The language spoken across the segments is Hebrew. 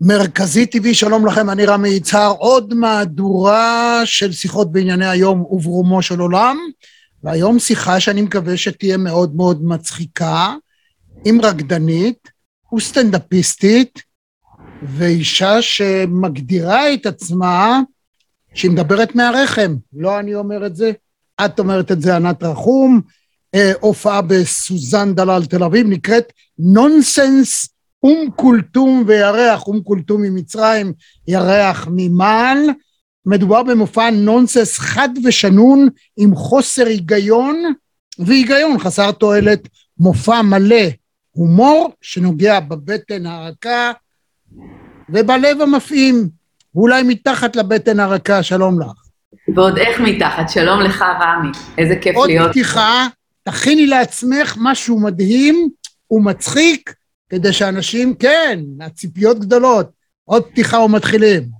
מרכזי טבעי, שלום לכם, אני רמי יצהר, עוד מהדורה של שיחות בענייני היום וברומו של עולם, והיום שיחה שאני מקווה שתהיה מאוד מאוד מצחיקה, עם רקדנית וסטנדאפיסטית, ואישה שמגדירה את עצמה שהיא מדברת מהרחם, לא אני אומר את זה, את אומרת את זה ענת רחום, אה, הופעה בסוזן דלל תל אביב, נקראת נונסנס אום כולתום וירח, אום כולתום ממצרים, ירח ממעל. מדובר במופע נונסנס חד ושנון עם חוסר היגיון והיגיון חסר תועלת, מופע מלא הומור שנוגע בבטן הרכה ובלב המפעים, ואולי מתחת לבטן הרכה, שלום לך. ועוד איך מתחת, שלום לך רמי, איזה כיף עוד להיות. עוד פתיחה, תכיני לעצמך משהו מדהים ומצחיק, כדי שאנשים, כן, הציפיות גדולות, עוד פתיחה ומתחילים.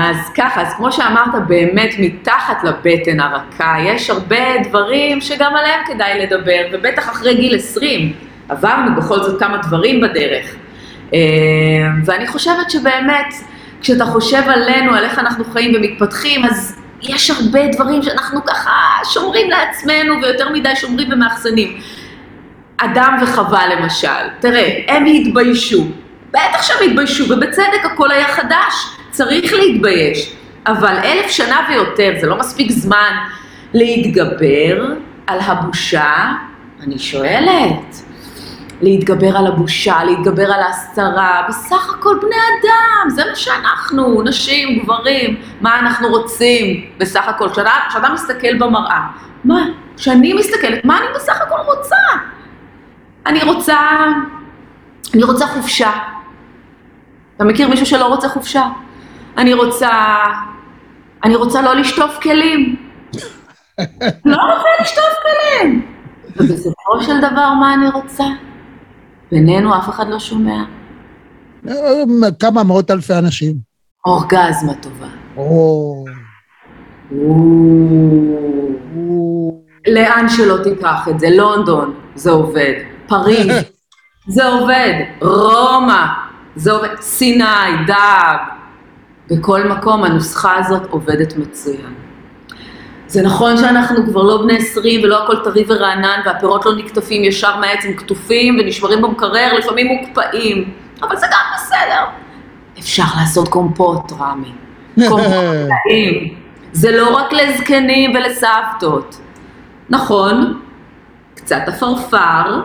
אז ככה, אז כמו שאמרת, באמת מתחת לבטן הרכה, יש הרבה דברים שגם עליהם כדאי לדבר, ובטח אחרי גיל 20, עברנו בכל זאת כמה דברים בדרך. אה, ואני חושבת שבאמת, כשאתה חושב עלינו, על איך אנחנו חיים ומתפתחים, אז יש הרבה דברים שאנחנו ככה שומרים לעצמנו, ויותר מדי שומרים ומאחסנים. אדם וחווה למשל, תראה, הם התביישו, בטח שהם התביישו, ובצדק הכל היה חדש. צריך להתבייש, אבל אלף שנה ויותר, זה לא מספיק זמן להתגבר על הבושה, אני שואלת, להתגבר על הבושה, להתגבר על ההסתרה, בסך הכל בני אדם, זה מה שאנחנו, נשים, גברים, מה אנחנו רוצים בסך הכל, כשאתה מסתכל במראה, מה, כשאני מסתכלת, מה אני בסך הכל רוצה? אני רוצה, אני רוצה חופשה. אתה מכיר מישהו שלא רוצה חופשה? אני רוצה, אני רוצה לא לשטוף כלים. לא רוצה לשטוף כלים. ובסופו של דבר, מה אני רוצה? בינינו אף אחד לא שומע. כמה מאות אלפי אנשים. אורגזמה טובה. או... לאן שלא תיקח את זה, לונדון, זה עובד. פריז, זה עובד. רומא, זה עובד. סיני, דאב. בכל מקום הנוסחה הזאת עובדת מצוין. זה נכון שאנחנו כבר לא בני עשרים ולא הכל טרי ורענן והפירות לא נקטפים ישר מהעץ, הם כתופים ונשמרים במקרר, לפעמים מוקפאים, אבל זה גם בסדר. אפשר לעשות קומפוט, רמי. קומפוט טעים. זה לא רק לזקנים ולסבתות. נכון, קצת עפרפר,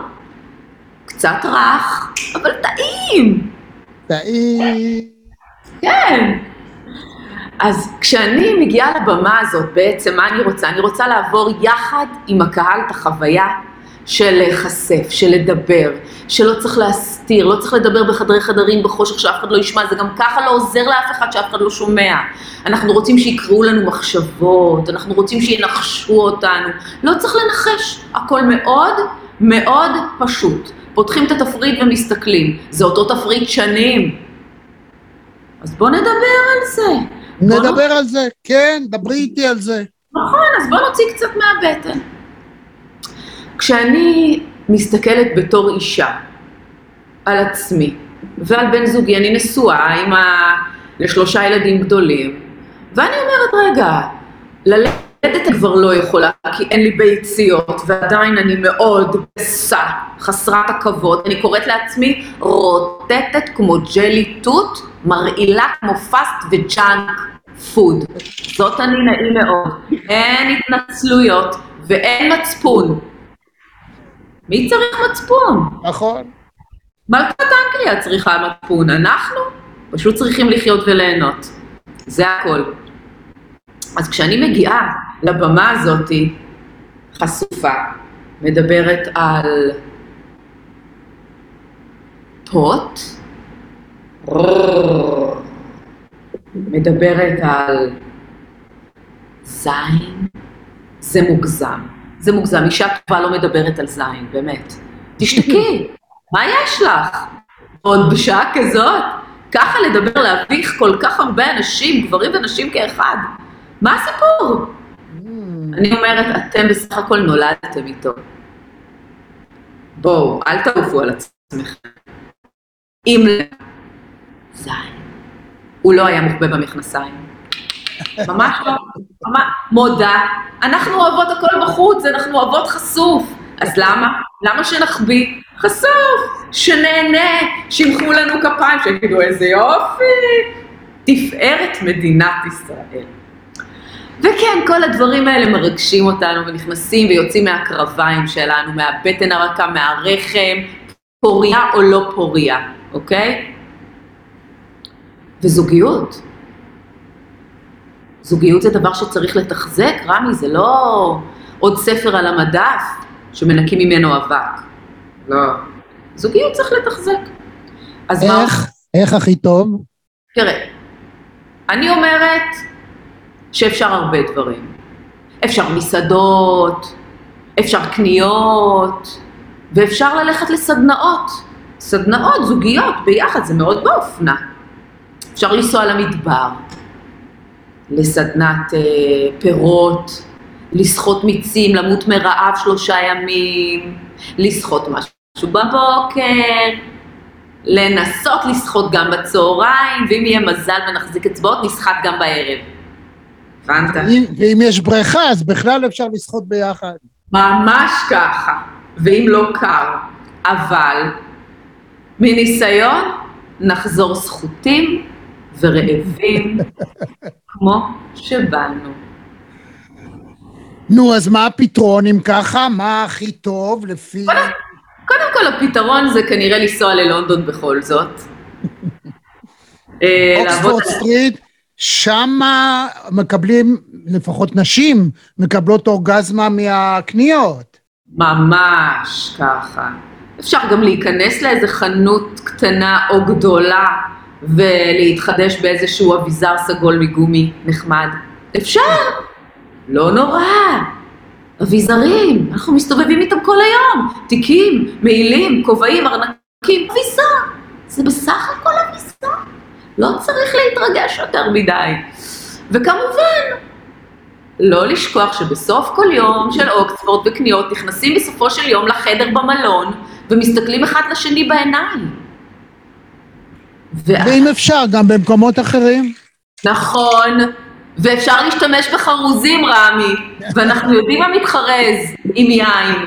קצת רך, אבל טעים. טעים. כן. אז כשאני מגיעה לבמה הזאת, בעצם מה אני רוצה? אני רוצה לעבור יחד עם הקהל את החוויה של להיחשף, של לדבר, שלא צריך להסתיר, לא צריך לדבר בחדרי חדרים בחושך שאף אחד לא ישמע, זה גם ככה לא עוזר לאף אחד שאף אחד לא שומע. אנחנו רוצים שיקראו לנו מחשבות, אנחנו רוצים שינחשו אותנו, לא צריך לנחש, הכל מאוד מאוד פשוט. פותחים את התפריט ומסתכלים, זה אותו תפריט שנים. אז בוא נדבר על זה. נדבר על זה, כן, דברי איתי על זה. נכון, אז בוא נוציא קצת מהבטן. כשאני מסתכלת בתור אישה על עצמי ועל בן זוגי, אני נשואה עם ה... לשלושה ילדים גדולים, ואני אומרת, רגע, ללדת אני כבר לא יכולה, כי אין לי ביציות, ועדיין אני מאוד גסה, חסרת הכבוד. אני קוראת לעצמי רוטטת כמו ג'לי תות, מרעילה כמו fast ו junk food. זאת אני נעים מאוד. אין התנצלויות ואין מצפון. מי צריך מצפון? נכון. מלכת אנגליה צריכה מצפון, אנחנו פשוט צריכים לחיות וליהנות. זה הכל. אז כשאני מגיעה לבמה הזאתי, חשופה, מדברת על פוט, מדברת על זין, זה מוגזם. זה מוגזם, אישה טובה לא מדברת על זין, באמת. תשתקי, מה יש לך? עוד בשעה כזאת? ככה לדבר, להביך כל כך הרבה אנשים, גברים ונשים כאחד. מה הסיפור? אני אומרת, אתם בסך הכל נולדתם איתו. בואו, אל תעופו על עצמכם. אם זין. הוא לא היה מוחבא במכנסיים. ממש לא, ממש, מודה. אנחנו אוהבות הכל בחוץ, אנחנו אוהבות חשוף. אז למה? למה שנחביא? חשוף, שנהנה, שימחאו לנו כפיים, שיגידו איזה יופי. תפארת מדינת ישראל. וכן, כל הדברים האלה מרגשים אותנו ונכנסים ויוצאים מהקרביים שלנו, מהבטן הרכה, מהרחם, פוריה או לא פוריה, אוקיי? וזוגיות. זוגיות זה דבר שצריך לתחזק, רמי, זה לא עוד ספר על המדף שמנקים ממנו אבק. לא. זוגיות צריך לתחזק. אז איך? מה... איך הכי טוב? תראה, אני אומרת שאפשר הרבה דברים. אפשר מסעדות, אפשר קניות, ואפשר ללכת לסדנאות. סדנאות זוגיות ביחד, זה מאוד באופנה. אפשר לנסוע למדבר, לסדנת אה, פירות, לשחות מיצים, למות מרעב שלושה ימים, לשחות משהו בבוקר, לנסות לשחות גם בצהריים, ואם יהיה מזל ונחזיק אצבעות, נשחט גם בערב. הבנת? ואם יש בריכה, אז בכלל אפשר לשחות ביחד. ממש ככה, ואם לא קר. אבל מניסיון נחזור סחוטים ורעבים כמו שבאנו. נו, אז מה הפתרון אם ככה? מה הכי טוב לפי... קודם, קודם כל הפתרון זה כנראה לנסוע ללונדון בכל זאת. אה, אוקספורד סטריט, שמה מקבלים, לפחות נשים, מקבלות אורגזמה מהקניות. ממש ככה. אפשר גם להיכנס לאיזה חנות קטנה או גדולה ולהתחדש באיזשהו אביזר סגול מגומי נחמד. אפשר, לא נורא. אביזרים, אנחנו מסתובבים איתם כל היום. תיקים, מעילים, כובעים, ארנקים, אביזר. זה בסך הכל אביזר. לא צריך להתרגש יותר מדי. וכמובן, לא לשכוח שבסוף כל יום של אוקספורד וקניות נכנסים בסופו של יום לחדר במלון ומסתכלים אחד לשני בעיניים. ואם אפשר, גם במקומות אחרים. נכון, ואפשר להשתמש בחרוזים, רמי, ואנחנו יודעים מה מתחרז עם יין.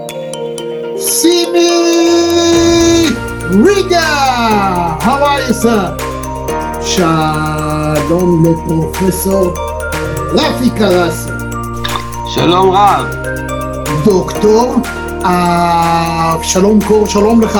סימי ריגה, how are you sir? שלום לפרופסור רפי קרסי. שלום רב. דוקטור אבשלום קור, שלום לך.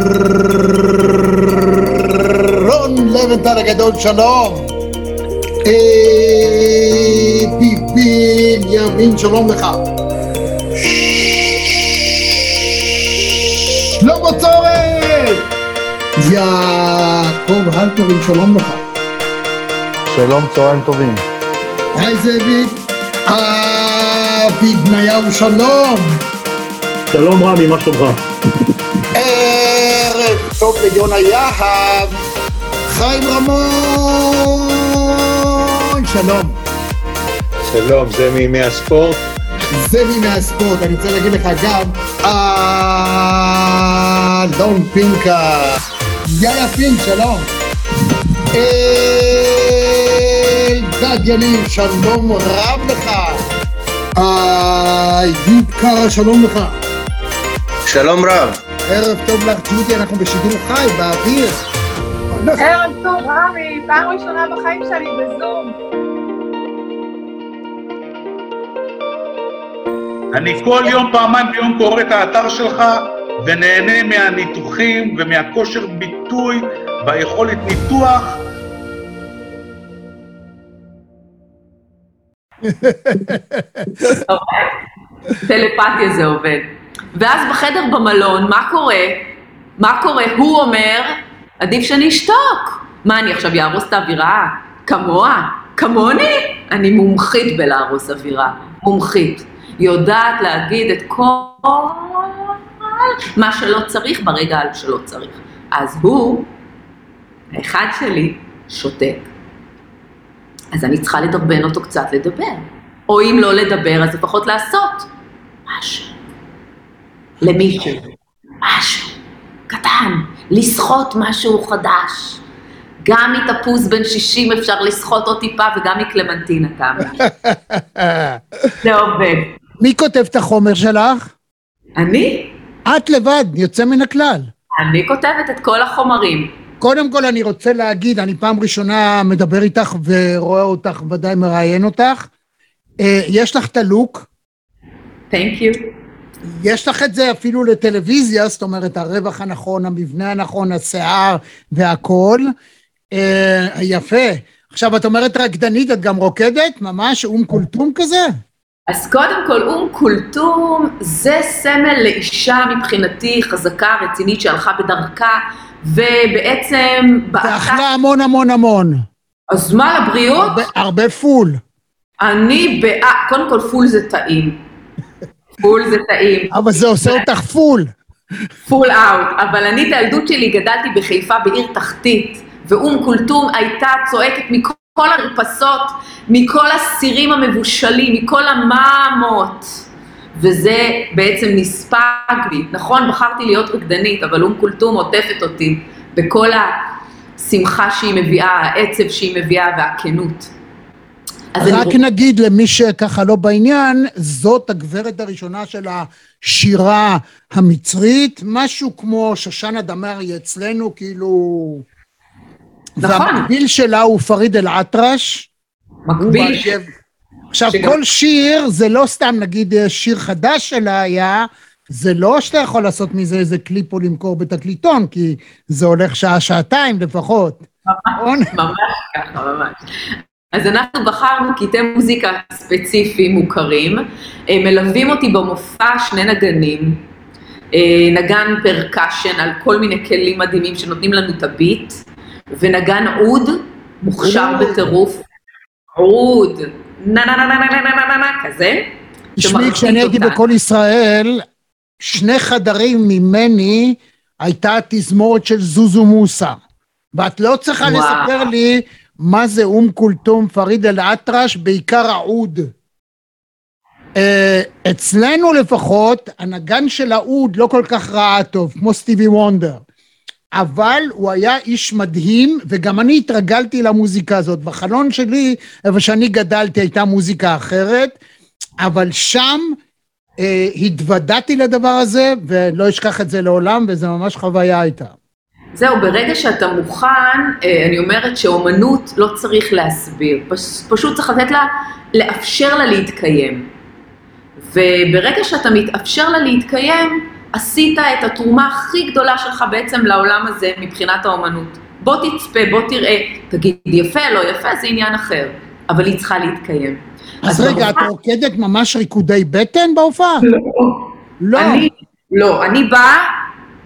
רון לבנטל הגדול, שלום. ביבי ימין, שלום לך. שלמה צורן! יעקב הלפרין, שלום לך. שלום, צהריים טובים. היי זאביק. אבי בניהו, שלום. שלום רמי, מה שלומך? טוב ליונה יהב. חיים רמון, שלום. שלום, זה מימי הספורט? זה מימי הספורט, אני רוצה להגיד לך גם, אלון פינקה. יאללה פינק, שלום. אלדד יניב, שלום רב לך. איוב קרא, שלום לך. שלום רב. ערב טוב לך, ג'ודי, אנחנו בשידור חי, באוויר. ערב טוב, רמי, פעם ראשונה בחיים שלי בזום. אני כל יום, פעמיים ביום קורא את האתר שלך ונהנה מהניתוחים ומהכושר ביטוי והיכולת ניתוח. טלפתיה זה עובד. ואז בחדר במלון, מה קורה? מה קורה? הוא אומר, עדיף שאני אשתוק. מה, אני עכשיו יהרוס את האווירה? כמוה? כמוני? אני מומחית בלהרוס אווירה. מומחית. יודעת להגיד את כל מה שלא צריך ברגע שלא צריך. אז הוא, האחד שלי, שותק. אז אני צריכה לדרבן אותו קצת לדבר. או אם לא לדבר, אז לפחות לעשות משהו. למישהו. משהו. קטן. לסחוט משהו חדש. גם מתפוז בן 60 אפשר לסחוט עוד טיפה, וגם מקלמנטינה כמה. זה עובד. מי כותב את החומר שלך? אני? את לבד, יוצא מן הכלל. אני כותבת את כל החומרים. קודם כל אני רוצה להגיד, אני פעם ראשונה מדבר איתך ורואה אותך, ודאי מראיין אותך. אה, יש לך את הלוק. תנק יו. יש לך את זה אפילו לטלוויזיה, זאת אומרת, הרווח הנכון, המבנה הנכון, השיער והכול. אה, יפה. עכשיו, את אומרת רקדנית, את גם רוקדת? ממש אום כולתום כזה? אז קודם כל, אום כולתום זה סמל לאישה מבחינתי חזקה, רצינית, שהלכה בדרכה, ובעצם... ואכלה המון המון המון. אז מה לבריאות? הרבה, הרבה פול. אני בעד, קודם כל פול זה טעים. פול זה טעים. אבל זה עושה אותך full. Full out. אבל אני את הילדות שלי גדלתי בחיפה בעיר תחתית, ואום כולתום הייתה צועקת מכל המרפסות, מכל הסירים המבושלים, מכל המאמות. וזה בעצם נספג בי. נכון, בחרתי להיות רקדנית, אבל אום כולתום עוטפת אותי בכל השמחה שהיא מביאה, העצב שהיא מביאה והכנות. רק אני... נגיד למי שככה לא בעניין, זאת הגברת הראשונה של השירה המצרית, משהו כמו שושנה דמארי אצלנו, כאילו... נכון. והמקביל שלה הוא פריד אל-עטרש. מקביל. ש... עכשיו, שגם... כל שיר זה לא סתם, נגיד, שיר חדש שלה היה, זה לא שאתה יכול לעשות מזה איזה קליפ או למכור בתקליטון, כי זה הולך שעה-שעתיים לפחות. ממש, ממש ככה, ממש. אז אנחנו בחרנו קטעי מוזיקה ספציפיים מוכרים, מלווים אותי במופע שני נגנים, נגן פרקשן על כל מיני כלים מדהימים שנותנים לנו את הביט, ונגן עוד, מוכשר בטירוף, עוד, נה נה נה נה נה נה נה נה נה כזה. תשמעי, כשאני הייתי בכל ישראל, שני חדרים ממני הייתה תזמורת של זוזו מוסא. ואת לא צריכה וואו. לספר לי מה זה אום כולתום פריד אל-אטרש, בעיקר העוד. אצלנו לפחות, הנגן של העוד לא כל כך ראה טוב, כמו סטיבי וונדר. אבל הוא היה איש מדהים, וגם אני התרגלתי למוזיקה הזאת. בחלון שלי, איפה שאני גדלתי, הייתה מוזיקה אחרת, אבל שם אה, התוודעתי לדבר הזה, ולא אשכח את זה לעולם, וזו ממש חוויה הייתה. זהו, ברגע שאתה מוכן, אה, אני אומרת שאומנות לא צריך להסביר, פש, פשוט צריך לתת לה, לאפשר לה להתקיים. וברגע שאתה מתאפשר לה להתקיים, עשית את התרומה הכי גדולה שלך בעצם לעולם הזה מבחינת האומנות. בוא תצפה, בוא תראה, תגיד יפה, לא יפה, זה עניין אחר, אבל היא צריכה להתקיים. אז רגע, את רוקדת ממש ריקודי בטן בהופעה? לא. לא. אני, לא, אני באה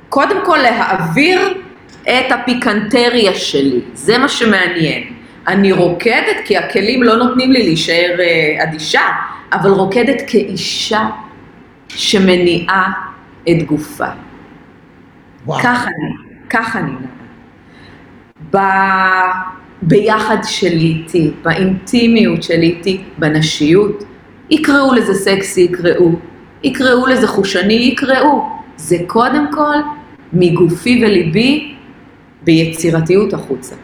קודם כל להעביר את הפיקנטריה שלי, זה מה שמעניין. אני רוקדת כי הכלים לא נותנים לי להישאר אה, אדישה, אבל רוקדת כאישה שמניעה את גופה. וואו. ככה אני, ככה אני. ב- ביחד שלי איתי, באינטימיות שלי איתי, בנשיות, יקראו לזה סקסי, יקראו, יקראו לזה חושני, יקראו. זה קודם כל מגופי וליבי ביצירתיות החוצה.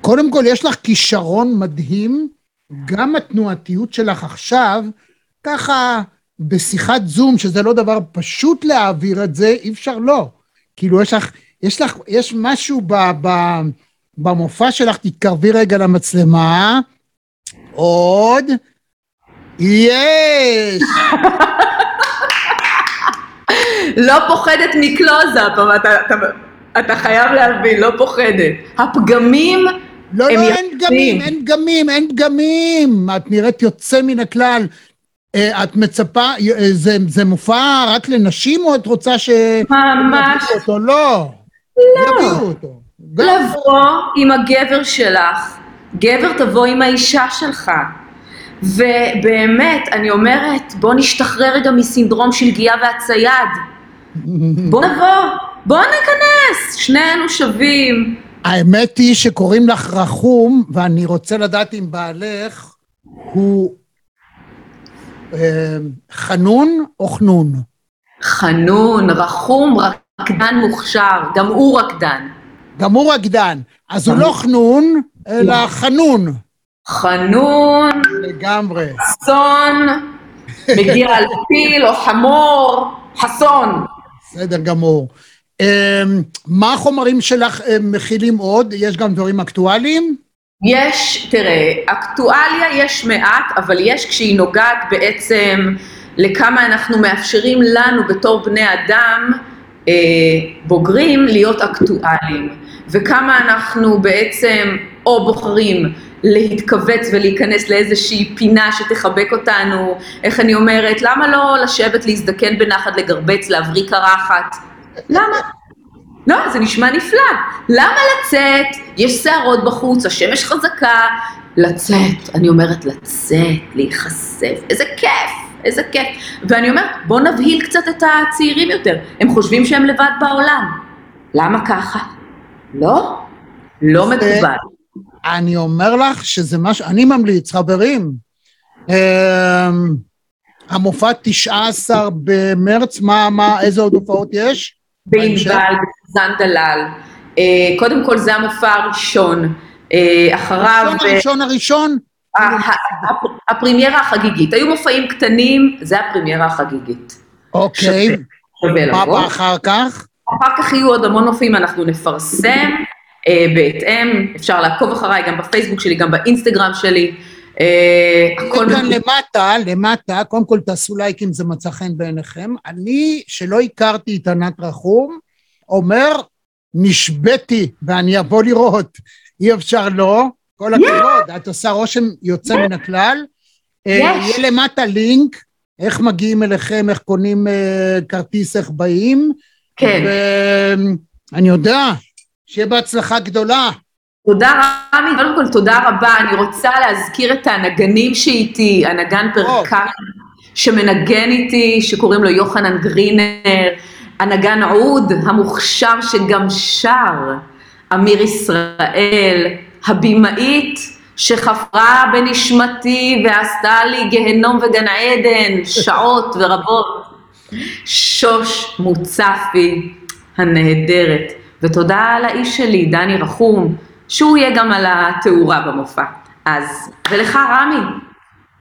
קודם כל, יש לך כישרון מדהים, גם התנועתיות שלך עכשיו, ככה בשיחת זום, שזה לא דבר פשוט להעביר את זה, אי אפשר לא. כאילו, יש לך, יש לך, יש משהו ב, ב, במופע שלך, תתקרבי רגע למצלמה, עוד, יש! לא פוחדת מקלוזאפ, אבל אתה, אתה, חייב להבין, לא פוחדת. הפגמים לא, לא, אין. פגמים, אין פגמים, אין פגמים. את נראית יוצא מן הכלל. אה, את מצפה, אה, זה, זה מופע רק לנשים, או את רוצה ש... ממש אותו? לא. לא. יביאו אותו. לבוא עם הגבר שלך, גבר תבוא עם האישה שלך. ובאמת, אני אומרת, בוא נשתחרר רגע מסינדרום שלגיה והצייד. בוא נבוא, בוא ניכנס, שנינו שווים. האמת היא שקוראים לך רחום, ואני רוצה לדעת אם בעלך הוא אה, חנון או חנון. חנון, רחום, רקדן מוכשר, גם הוא רקדן. גם הוא רקדן. אז הוא לא חנון, אלא חנון. חנון, לגמרי. חסון, מגיע על פיל או חמור, חסון. בסדר גמור. אה, מה החומרים שלך אה, מכילים עוד? יש גם דברים אקטואליים? יש, תראה, אקטואליה יש מעט, אבל יש כשהיא נוגעת בעצם לכמה אנחנו מאפשרים לנו בתור בני אדם אה, בוגרים להיות אקטואליים, וכמה אנחנו בעצם או בוחרים להתכווץ ולהיכנס לאיזושהי פינה שתחבק אותנו, איך אני אומרת, למה לא לשבת להזדקן בנחת, לגרבץ, להבריא קרחת? למה? לא, זה נשמע נפלא. למה לצאת? יש שערות בחוץ, השמש חזקה. לצאת, אני אומרת לצאת, להיחשף, איזה כיף, איזה כיף. ואני אומרת, בוא נבהיל קצת את הצעירים יותר. הם חושבים שהם לבד בעולם. למה ככה? לא, לא מקובל. אני אומר לך שזה מה ש... אני ממליץ, חברים. אמ, המופע 19 במרץ, מה, מה, איזה עוד הופעות יש? בענבל, בסוזן דלל. אה, קודם כל זה המופע הראשון. אה, אחריו... הראשון, הראשון, הראשון? ה- ה- הפ- הפרימיירה החגיגית. היו מופעים קטנים, זה הפרימיירה החגיגית. אוקיי. שווה מה לבוא. בא אחר כך? אחר כך יהיו עוד המון מופעים, אנחנו נפרסם אה, בהתאם, אפשר לעקוב אחריי גם בפייסבוק שלי, גם באינסטגרם שלי. אה, הכל כאן. למטה, למטה, קודם כל תעשו לייק אם זה מצא חן בעיניכם. אני, שלא הכרתי את ענת רחום, אומר, נשבתי ואני אבוא לראות. אי אפשר לא, כל הכבוד, את עושה רושם יוצא מן הכלל. אה. יהיה למטה לינק, איך מגיעים אליכם, איך קונים אה, כרטיס, איך באים. כן. ואני יודע, שיהיה בהצלחה גדולה. תודה רמי, קודם כל תודה רבה, אני רוצה להזכיר את הנגנים שאיתי, הנגן פרקן שמנגן איתי, שקוראים לו יוחנן גרינר, הנגן עוד המוכשר שגם שר, אמיר ישראל, הבימאית שחפרה בנשמתי ועשתה לי גיהנום וגן עדן, שעות ורבות, שוש מוצפי הנהדרת, ותודה לאיש שלי, דני רחום, שהוא יהיה גם על התאורה במופע. אז, ולך רמי,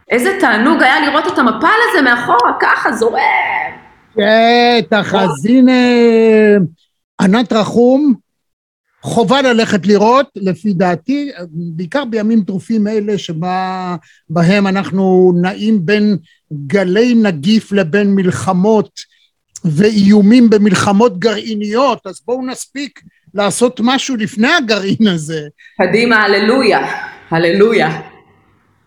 איזה תענוג היה לראות את המפל הזה מאחורה, ככה זורם. אז הנה ענת רחום, חובה ללכת לראות, לפי דעתי, בעיקר בימים טרופים אלה שבהם אנחנו נעים בין גלי נגיף לבין מלחמות ואיומים במלחמות גרעיניות, אז בואו נספיק לעשות משהו לפני הגרעין הזה. קדימה, הללויה, הללויה.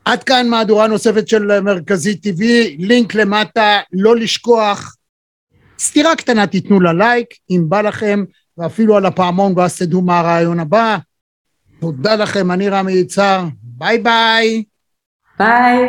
עד כאן מהדורה נוספת של מרכזי TV, לינק למטה, לא לשכוח, סטירה קטנה תיתנו לה לייק, אם בא לכם, ואפילו על הפעמון ואז תדעו מה הרעיון הבא. תודה לכם, אני רמי יצהר, ביי ביי. ביי.